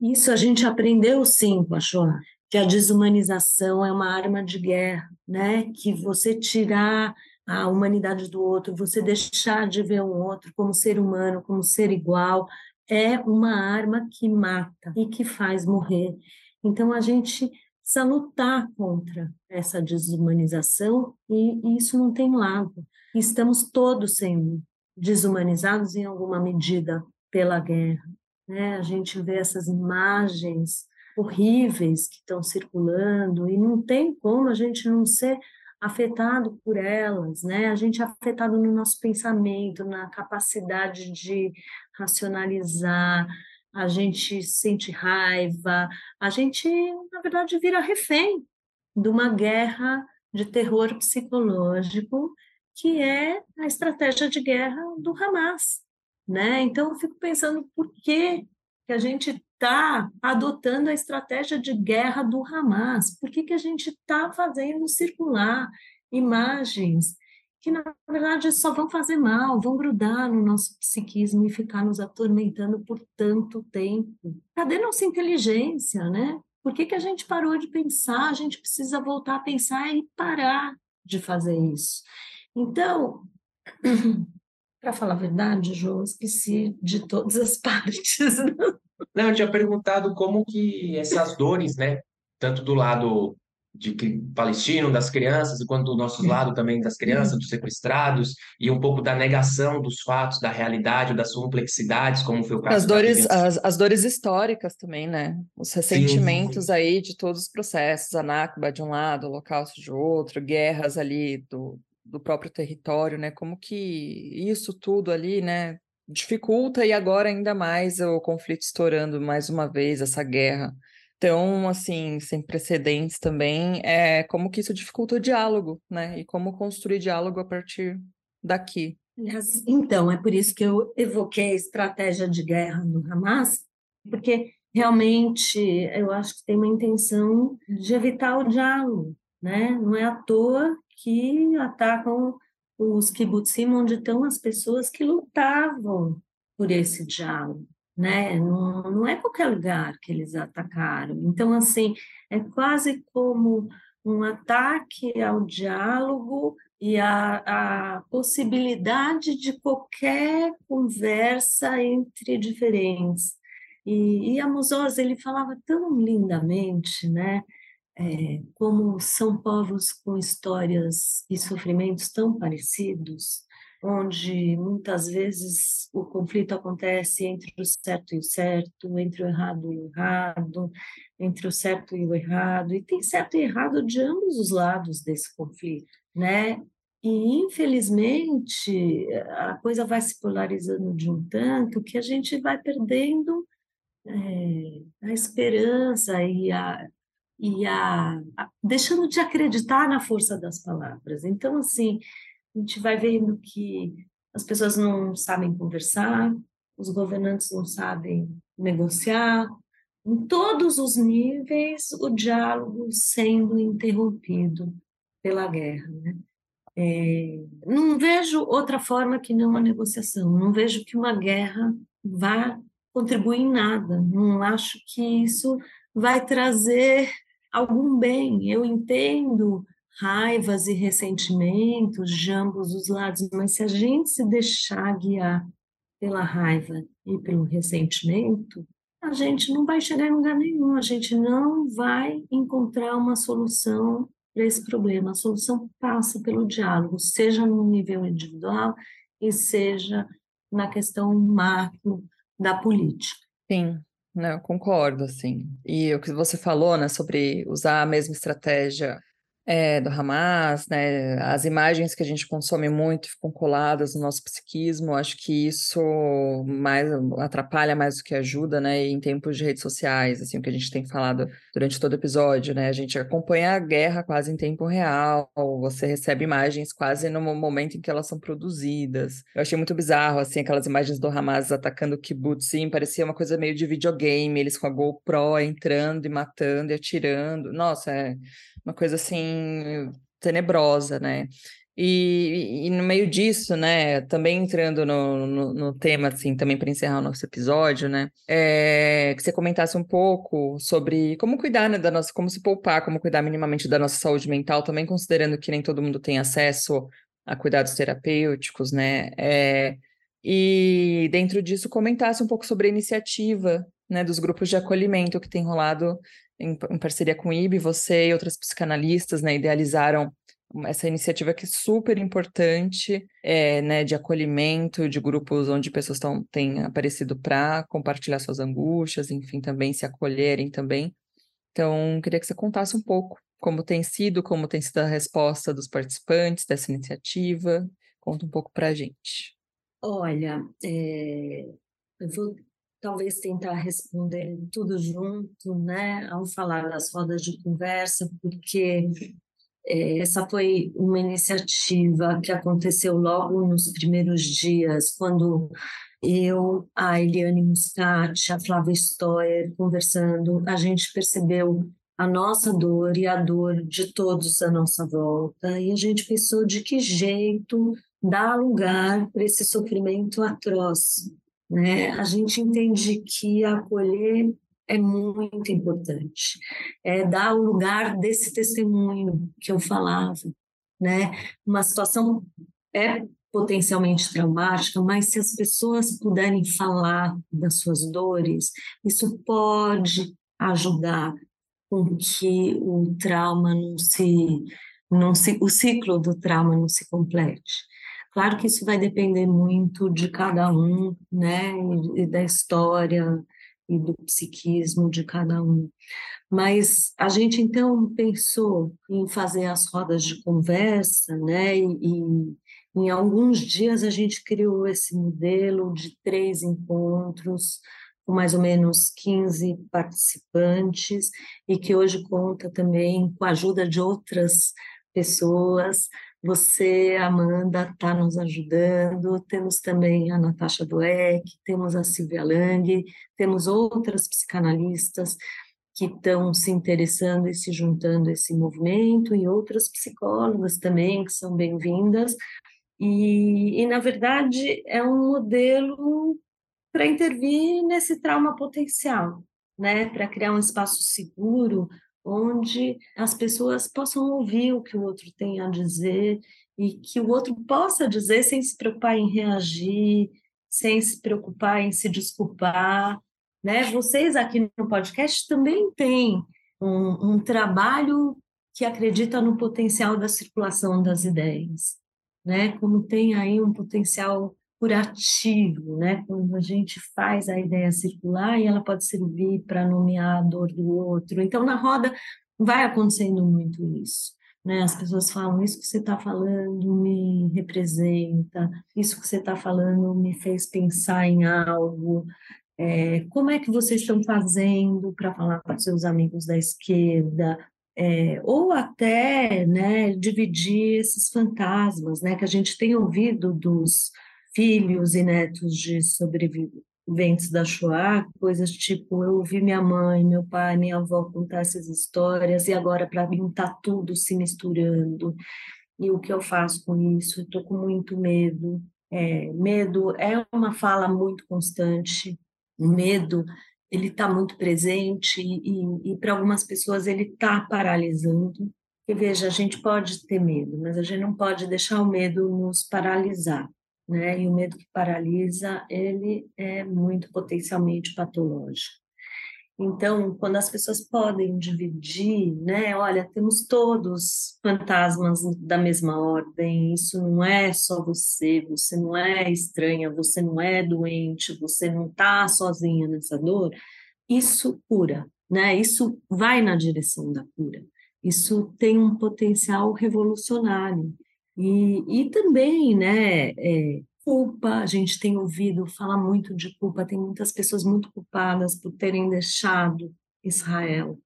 Isso a gente aprendeu sim Shoah que a desumanização é uma arma de guerra, né? Que você tirar a humanidade do outro, você deixar de ver um outro como ser humano, como ser igual, é uma arma que mata e que faz morrer. Então a gente precisa lutar contra essa desumanização e, e isso não tem lado. Estamos todos sendo desumanizados em alguma medida pela guerra. Né? A gente vê essas imagens horríveis que estão circulando e não tem como a gente não ser afetado por elas, né? A gente é afetado no nosso pensamento, na capacidade de racionalizar, a gente sente raiva, a gente, na verdade, vira refém de uma guerra de terror psicológico que é a estratégia de guerra do Hamas, né? Então eu fico pensando por que que a gente está adotando a estratégia de guerra do Hamas? Por que, que a gente está fazendo circular imagens que, na verdade, só vão fazer mal, vão grudar no nosso psiquismo e ficar nos atormentando por tanto tempo? Cadê nossa inteligência, né? Por que, que a gente parou de pensar? A gente precisa voltar a pensar e parar de fazer isso. Então, para falar a verdade, João, esqueci de todas as partes. Não, eu tinha perguntado como que essas dores, né, tanto do lado de palestino, das crianças, quanto do nosso lado também das crianças, dos sequestrados, e um pouco da negação dos fatos, da realidade, das complexidades, como foi o caso as dores, as, as, dores históricas também, né? Os ressentimentos sim, aí de todos os processos, a Nakba de um lado, o Holocausto de outro, guerras ali do, do próprio território, né? Como que isso tudo ali, né, dificulta e agora ainda mais o conflito estourando mais uma vez, essa guerra. Então, assim, sem precedentes também, é como que isso dificulta o diálogo, né? E como construir diálogo a partir daqui. Então, é por isso que eu evoquei a estratégia de guerra no Hamas, porque realmente eu acho que tem uma intenção de evitar o diálogo, né? Não é à toa que atacam os kibbutzim, onde estão as pessoas que lutavam por esse diálogo, né? Não, não é qualquer lugar que eles atacaram. Então, assim, é quase como um ataque ao diálogo e a, a possibilidade de qualquer conversa entre diferentes. E, e Amos Oz, ele falava tão lindamente, né? É, como são povos com histórias e sofrimentos tão parecidos, onde muitas vezes o conflito acontece entre o certo e o certo, entre o errado e o errado, entre o certo e o errado, e tem certo e errado de ambos os lados desse conflito, né? E, infelizmente, a coisa vai se polarizando de um tanto que a gente vai perdendo é, a esperança e a, e a, a, deixando de acreditar na força das palavras. Então, assim, a gente vai vendo que as pessoas não sabem conversar, os governantes não sabem negociar, em todos os níveis, o diálogo sendo interrompido pela guerra. Né? É, não vejo outra forma que não a negociação, não vejo que uma guerra vá contribuir em nada, não acho que isso vai trazer algum bem. Eu entendo raivas e ressentimentos de ambos os lados, mas se a gente se deixar guiar pela raiva e pelo ressentimento, a gente não vai chegar em lugar nenhum, a gente não vai encontrar uma solução para esse problema. A solução passa pelo diálogo, seja no nível individual e seja na questão macro da política. Sim, não, eu concordo, assim. E o que você falou, né, sobre usar a mesma estratégia é, do Hamas, né? As imagens que a gente consome muito ficam coladas no nosso psiquismo. Acho que isso mais atrapalha mais do que ajuda, né? em tempos de redes sociais, assim, o que a gente tem falado durante todo o episódio, né? A gente acompanha a guerra quase em tempo real. Você recebe imagens quase no momento em que elas são produzidas. Eu achei muito bizarro, assim, aquelas imagens do Hamas atacando o kibbutzim, parecia uma coisa meio de videogame, eles com a GoPro entrando e matando e atirando. Nossa, é uma coisa assim tenebrosa, né? E, e, no meio disso, né, também entrando no, no, no tema, assim, também para encerrar o nosso episódio, né, é, que você comentasse um pouco sobre como cuidar, né, da nossa, como se poupar, como cuidar minimamente da nossa saúde mental, também considerando que nem todo mundo tem acesso a cuidados terapêuticos, né, é, e dentro disso comentasse um pouco sobre a iniciativa, né, dos grupos de acolhimento que tem rolado em, em parceria com o IB, você e outras psicanalistas, né, idealizaram essa iniciativa que é super importante, é, né, de acolhimento, de grupos onde pessoas tão, têm aparecido para compartilhar suas angústias, enfim, também se acolherem também. Então, queria que você contasse um pouco como tem sido, como tem sido a resposta dos participantes dessa iniciativa. Conta um pouco para a gente. Olha, é, eu vou talvez tentar responder tudo junto, né, ao falar das rodas de conversa, porque essa foi uma iniciativa que aconteceu logo nos primeiros dias, quando eu, a Eliane Muscati, a Flávia Stoyer conversando, a gente percebeu a nossa dor e a dor de todos à nossa volta, e a gente pensou de que jeito dar lugar para esse sofrimento atroz né? A gente entende que acolher é muito importante, é dar o lugar desse testemunho que eu falava, né? Uma situação é potencialmente traumática, mas se as pessoas puderem falar das suas dores, isso pode ajudar com que o trauma não se, não se, o ciclo do trauma não se complete. Claro que isso vai depender muito de cada um, né, e da história e do psiquismo de cada um. Mas a gente então pensou em fazer as rodas de conversa, né, e, e em alguns dias a gente criou esse modelo de três encontros com mais ou menos 15 participantes e que hoje conta também com a ajuda de outras pessoas você, Amanda, está nos ajudando. Temos também a Natasha Dueck, temos a Silvia Lang, temos outras psicanalistas que estão se interessando e se juntando a esse movimento, e outras psicólogas também que são bem-vindas. E, e, na verdade, é um modelo para intervir nesse trauma potencial, né? para criar um espaço seguro onde as pessoas possam ouvir o que o outro tem a dizer e que o outro possa dizer sem se preocupar em reagir, sem se preocupar em se desculpar. Né? Vocês aqui no podcast também têm um, um trabalho que acredita no potencial da circulação das ideias, né? Como tem aí um potencial curativo, né? Quando a gente faz a ideia circular e ela pode servir para nomear a dor do outro. Então, na roda vai acontecendo muito isso. Né? As pessoas falam: Isso que você está falando me representa, isso que você está falando me fez pensar em algo. É, como é que vocês estão fazendo para falar com seus amigos da esquerda? É, ou até né, dividir esses fantasmas né, que a gente tem ouvido dos filhos e netos de sobreviventes da Shoah, coisas tipo, eu ouvi minha mãe, meu pai, minha avó contar essas histórias, e agora para mim está tudo se misturando. E o que eu faço com isso? Estou com muito medo. É, medo é uma fala muito constante. Medo ele está muito presente e, e para algumas pessoas ele está paralisando. E veja, a gente pode ter medo, mas a gente não pode deixar o medo nos paralisar, né? E o medo que paralisa, ele é muito potencialmente patológico. Então, quando as pessoas podem dividir, né? Olha, temos todos fantasmas da mesma ordem, isso não é só você, você não é estranha, você não é doente, você não está sozinha nessa dor. Isso cura, né? Isso vai na direção da cura. Isso tem um potencial revolucionário. E, e também, né? É, culpa, a gente tem ouvido falar muito de culpa, tem muitas pessoas muito culpadas por terem deixado Israel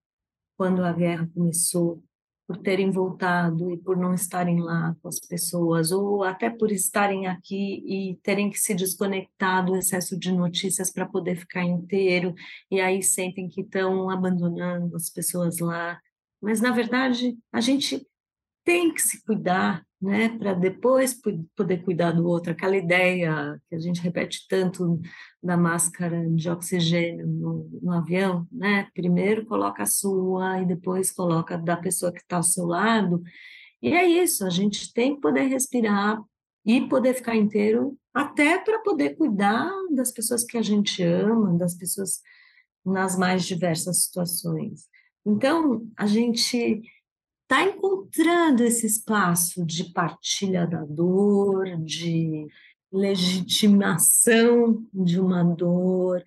quando a guerra começou, por terem voltado e por não estarem lá com as pessoas, ou até por estarem aqui e terem que se desconectar do excesso de notícias para poder ficar inteiro, e aí sentem que estão abandonando as pessoas lá. Mas, na verdade, a gente tem que se cuidar, né, para depois poder cuidar do outro. Aquela ideia que a gente repete tanto da máscara de oxigênio no, no avião, né? Primeiro coloca a sua e depois coloca da pessoa que está ao seu lado. E é isso, a gente tem que poder respirar e poder ficar inteiro até para poder cuidar das pessoas que a gente ama, das pessoas nas mais diversas situações. Então, a gente está encontrando esse espaço de partilha da dor, de legitimação de uma dor,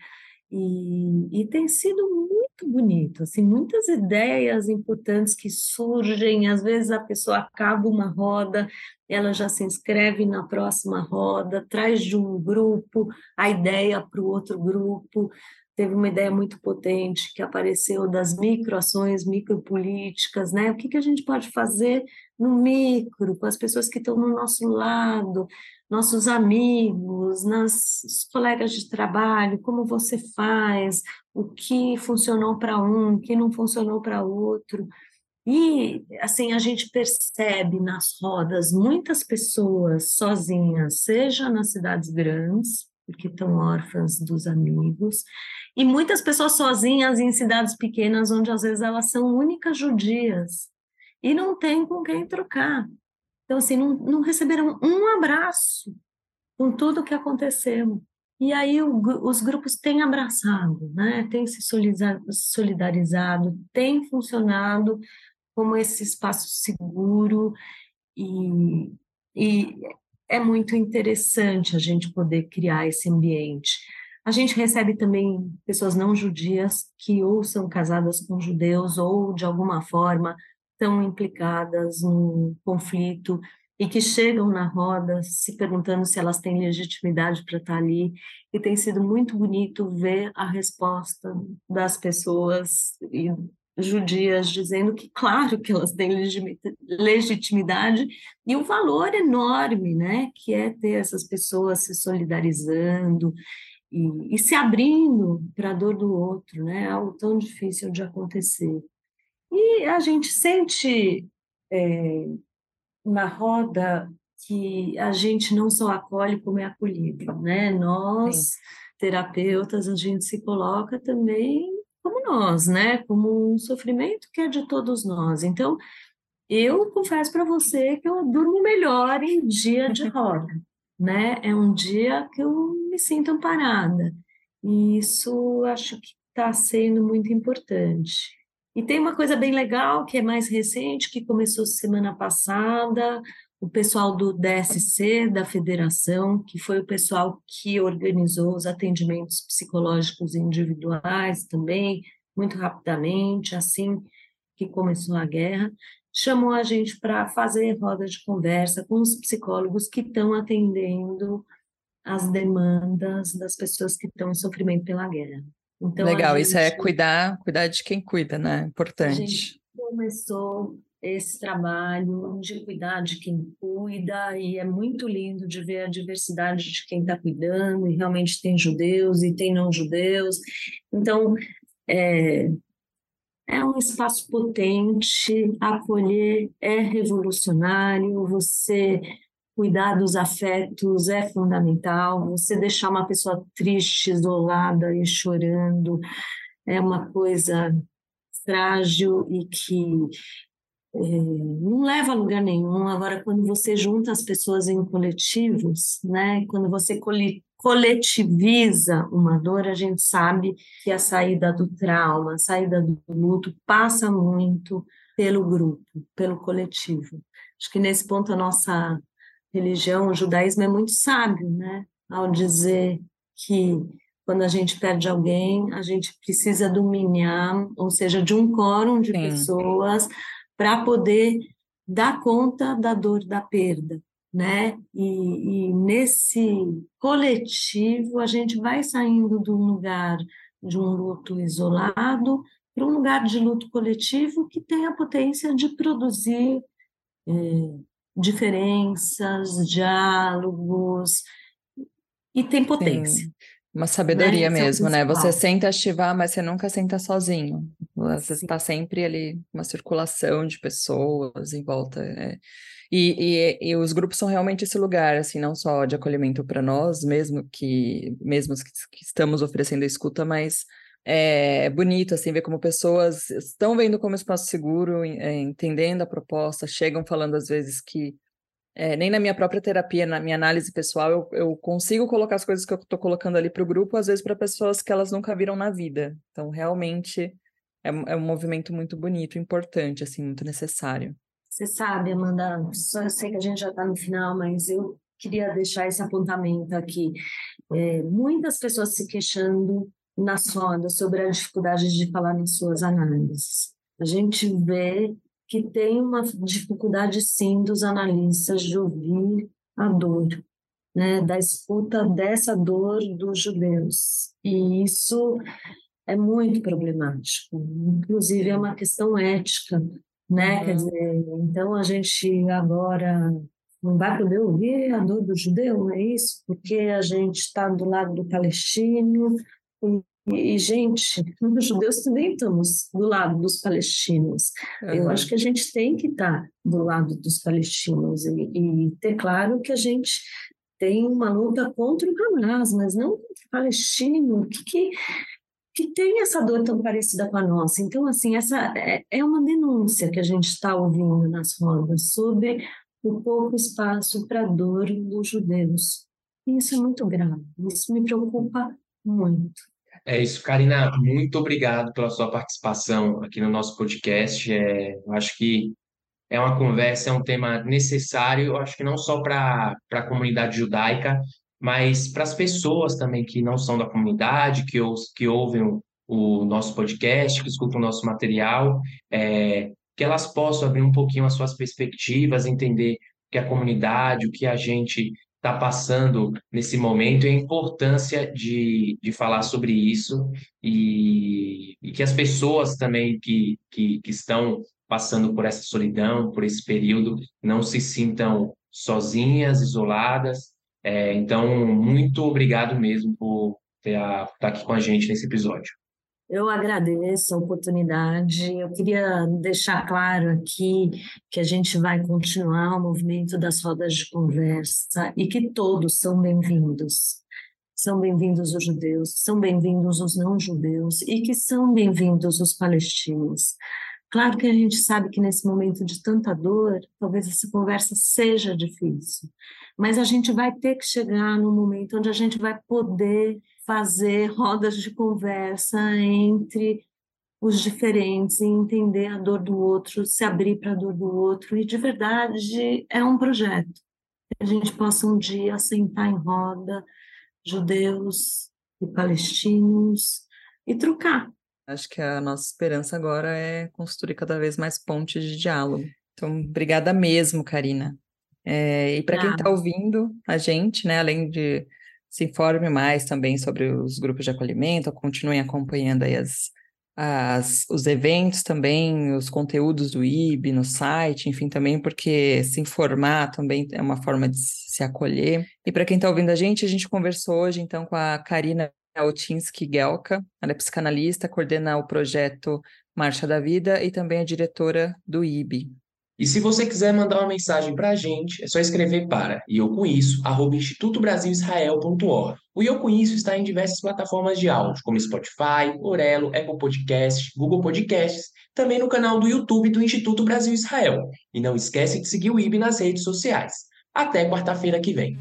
e, e, tem sido muito bonito, assim, muitas ideias importantes que surgem, às vezes a pessoa acaba uma roda, ela já se inscreve na próxima roda, traz de um grupo a ideia para o outro grupo, teve uma ideia muito potente que apareceu das microações, micropolíticas, né? O que, que a gente pode fazer no micro, com as pessoas que estão no nosso lado, nossos amigos, nas colegas de trabalho, como você faz, o que funcionou para um, o que não funcionou para outro. E assim a gente percebe nas rodas muitas pessoas sozinhas, seja nas cidades grandes, porque estão órfãs dos amigos, e muitas pessoas sozinhas em cidades pequenas, onde às vezes elas são únicas judias e não tem com quem trocar. Então, assim, não, não receberam um abraço com tudo o que aconteceu. E aí o, os grupos têm abraçado, né? têm se solidarizado, têm funcionado como esse espaço seguro e, e é muito interessante a gente poder criar esse ambiente. A gente recebe também pessoas não judias que ou são casadas com judeus ou, de alguma forma, estão implicadas no conflito e que chegam na roda se perguntando se elas têm legitimidade para estar ali. E tem sido muito bonito ver a resposta das pessoas e judias dizendo que, claro, que elas têm legitimidade e o valor enorme, né, que é ter essas pessoas se solidarizando e, e se abrindo para a dor do outro, né, algo tão difícil de acontecer. E a gente sente é, na roda que a gente não só acolhe como é acolhido, né? Nós, Sim. terapeutas, a gente se coloca também como nós, né? Como um sofrimento que é de todos nós. Então, eu confesso para você que eu durmo melhor em dia de roda, né? É um dia que eu me sinto amparada. E isso acho que está sendo muito importante. E tem uma coisa bem legal que é mais recente, que começou semana passada, o pessoal do DSC, da federação, que foi o pessoal que organizou os atendimentos psicológicos individuais também, muito rapidamente, assim que começou a guerra, chamou a gente para fazer roda de conversa com os psicólogos que estão atendendo as demandas das pessoas que estão em sofrimento pela guerra. Então, Legal, gente, isso é cuidar, cuidar de quem cuida, né? Importante. A gente começou esse trabalho de cuidar de quem cuida, e é muito lindo de ver a diversidade de quem está cuidando, e realmente tem judeus e tem não judeus. Então, é, é um espaço potente, acolher é revolucionário, você cuidar dos afetos é fundamental. Você deixar uma pessoa triste, isolada e chorando é uma coisa frágil e que é, não leva a lugar nenhum. Agora, quando você junta as pessoas em coletivos, né, quando você coletiviza uma dor, a gente sabe que a saída do trauma, a saída do luto passa muito pelo grupo, pelo coletivo. Acho que nesse ponto a nossa religião, o judaísmo é muito sábio, né, ao dizer que quando a gente perde alguém, a gente precisa dominar, ou seja, de um quórum de Sim. pessoas para poder dar conta da dor da perda, né? E, e, nesse coletivo a gente vai saindo de um lugar de um luto isolado para um lugar de luto coletivo que tem a potência de produzir é, diferenças, diálogos e tem potência. Sim. Uma sabedoria né? mesmo, né? Você senta ativar, mas você nunca senta sozinho. Você está sempre ali, uma circulação de pessoas em volta. É. E, e, e, os grupos são realmente esse lugar, assim, não só de acolhimento para nós, mesmo que, mesmo que, que estamos oferecendo a escuta, mas é bonito, assim, ver como pessoas estão vendo como espaço seguro, é, entendendo a proposta, chegam falando às vezes que é, nem na minha própria terapia, na minha análise pessoal, eu, eu consigo colocar as coisas que eu estou colocando ali para o grupo, às vezes para pessoas que elas nunca viram na vida. Então, realmente, é, é, um movimento muito bonito, importante, assim, muito necessário. Você sabe, Amanda, eu sei que a gente já está no final, mas eu queria deixar esse apontamento aqui. É, muitas pessoas se queixando nas rodas sobre a dificuldade de falar nas suas análises. A gente vê que tem uma dificuldade, sim, dos analistas de ouvir a dor, né, da escuta dessa dor dos judeus. E isso é muito problemático, inclusive é uma questão ética, né? Uhum. Quer dizer, então a gente agora não vai poder ouvir a dor do judeu, é isso? Porque a gente está do lado do palestino, e, gente, os judeus também estamos do lado dos palestinos. Uhum. Eu acho que a gente tem que estar do lado dos palestinos e, e ter claro que a gente tem uma luta contra o Hamas, mas não contra o palestino, que, que, que tem essa dor tão parecida com a nossa. Então, assim, essa é, é uma denúncia que a gente está ouvindo nas rodas sobre o pouco espaço para a dor dos judeus. E isso é muito grave, isso me preocupa muito. É isso, Karina, muito obrigado pela sua participação aqui no nosso podcast. É, eu acho que é uma conversa, é um tema necessário, eu acho que não só para a comunidade judaica, mas para as pessoas também que não são da comunidade, que, ou, que ouvem o, o nosso podcast, que escutam o nosso material, é, que elas possam abrir um pouquinho as suas perspectivas, entender o que a comunidade, o que a gente está passando nesse momento e a importância de, de falar sobre isso e, e que as pessoas também que, que, que estão passando por essa solidão, por esse período, não se sintam sozinhas, isoladas. É, então, muito obrigado mesmo por ter a, estar aqui com a gente nesse episódio. Eu agradeço a oportunidade. Eu queria deixar claro aqui que a gente vai continuar o movimento das rodas de conversa e que todos são bem-vindos. São bem-vindos os judeus, são bem-vindos os não-judeus e que são bem-vindos os palestinos. Claro que a gente sabe que nesse momento de tanta dor, talvez essa conversa seja difícil, mas a gente vai ter que chegar no momento onde a gente vai poder fazer rodas de conversa entre os diferentes e entender a dor do outro, se abrir para a dor do outro. E de verdade é um projeto. Que a gente possa um dia sentar em roda, judeus e palestinos, e trocar. Acho que a nossa esperança agora é construir cada vez mais pontes de diálogo. Então, obrigada mesmo, Karina. É, e para quem está ouvindo a gente, né, além de se informe mais também sobre os grupos de acolhimento, continuem acompanhando aí as, as, os eventos também, os conteúdos do IB no site, enfim, também porque se informar também é uma forma de se acolher. E para quem está ouvindo a gente, a gente conversou hoje então com a Karina Otinsky Gelka, ela é psicanalista, coordena o projeto Marcha da Vida e também é diretora do IB. E se você quiser mandar uma mensagem para a gente, é só escrever para e eu com isso, arroba institutobrasilisrael.org. O Eu Com Isso está em diversas plataformas de áudio, como Spotify, Orelo, Apple Podcasts, Google Podcasts, também no canal do YouTube do Instituto Brasil Israel. E não esquece de seguir o IB nas redes sociais. Até quarta-feira que vem.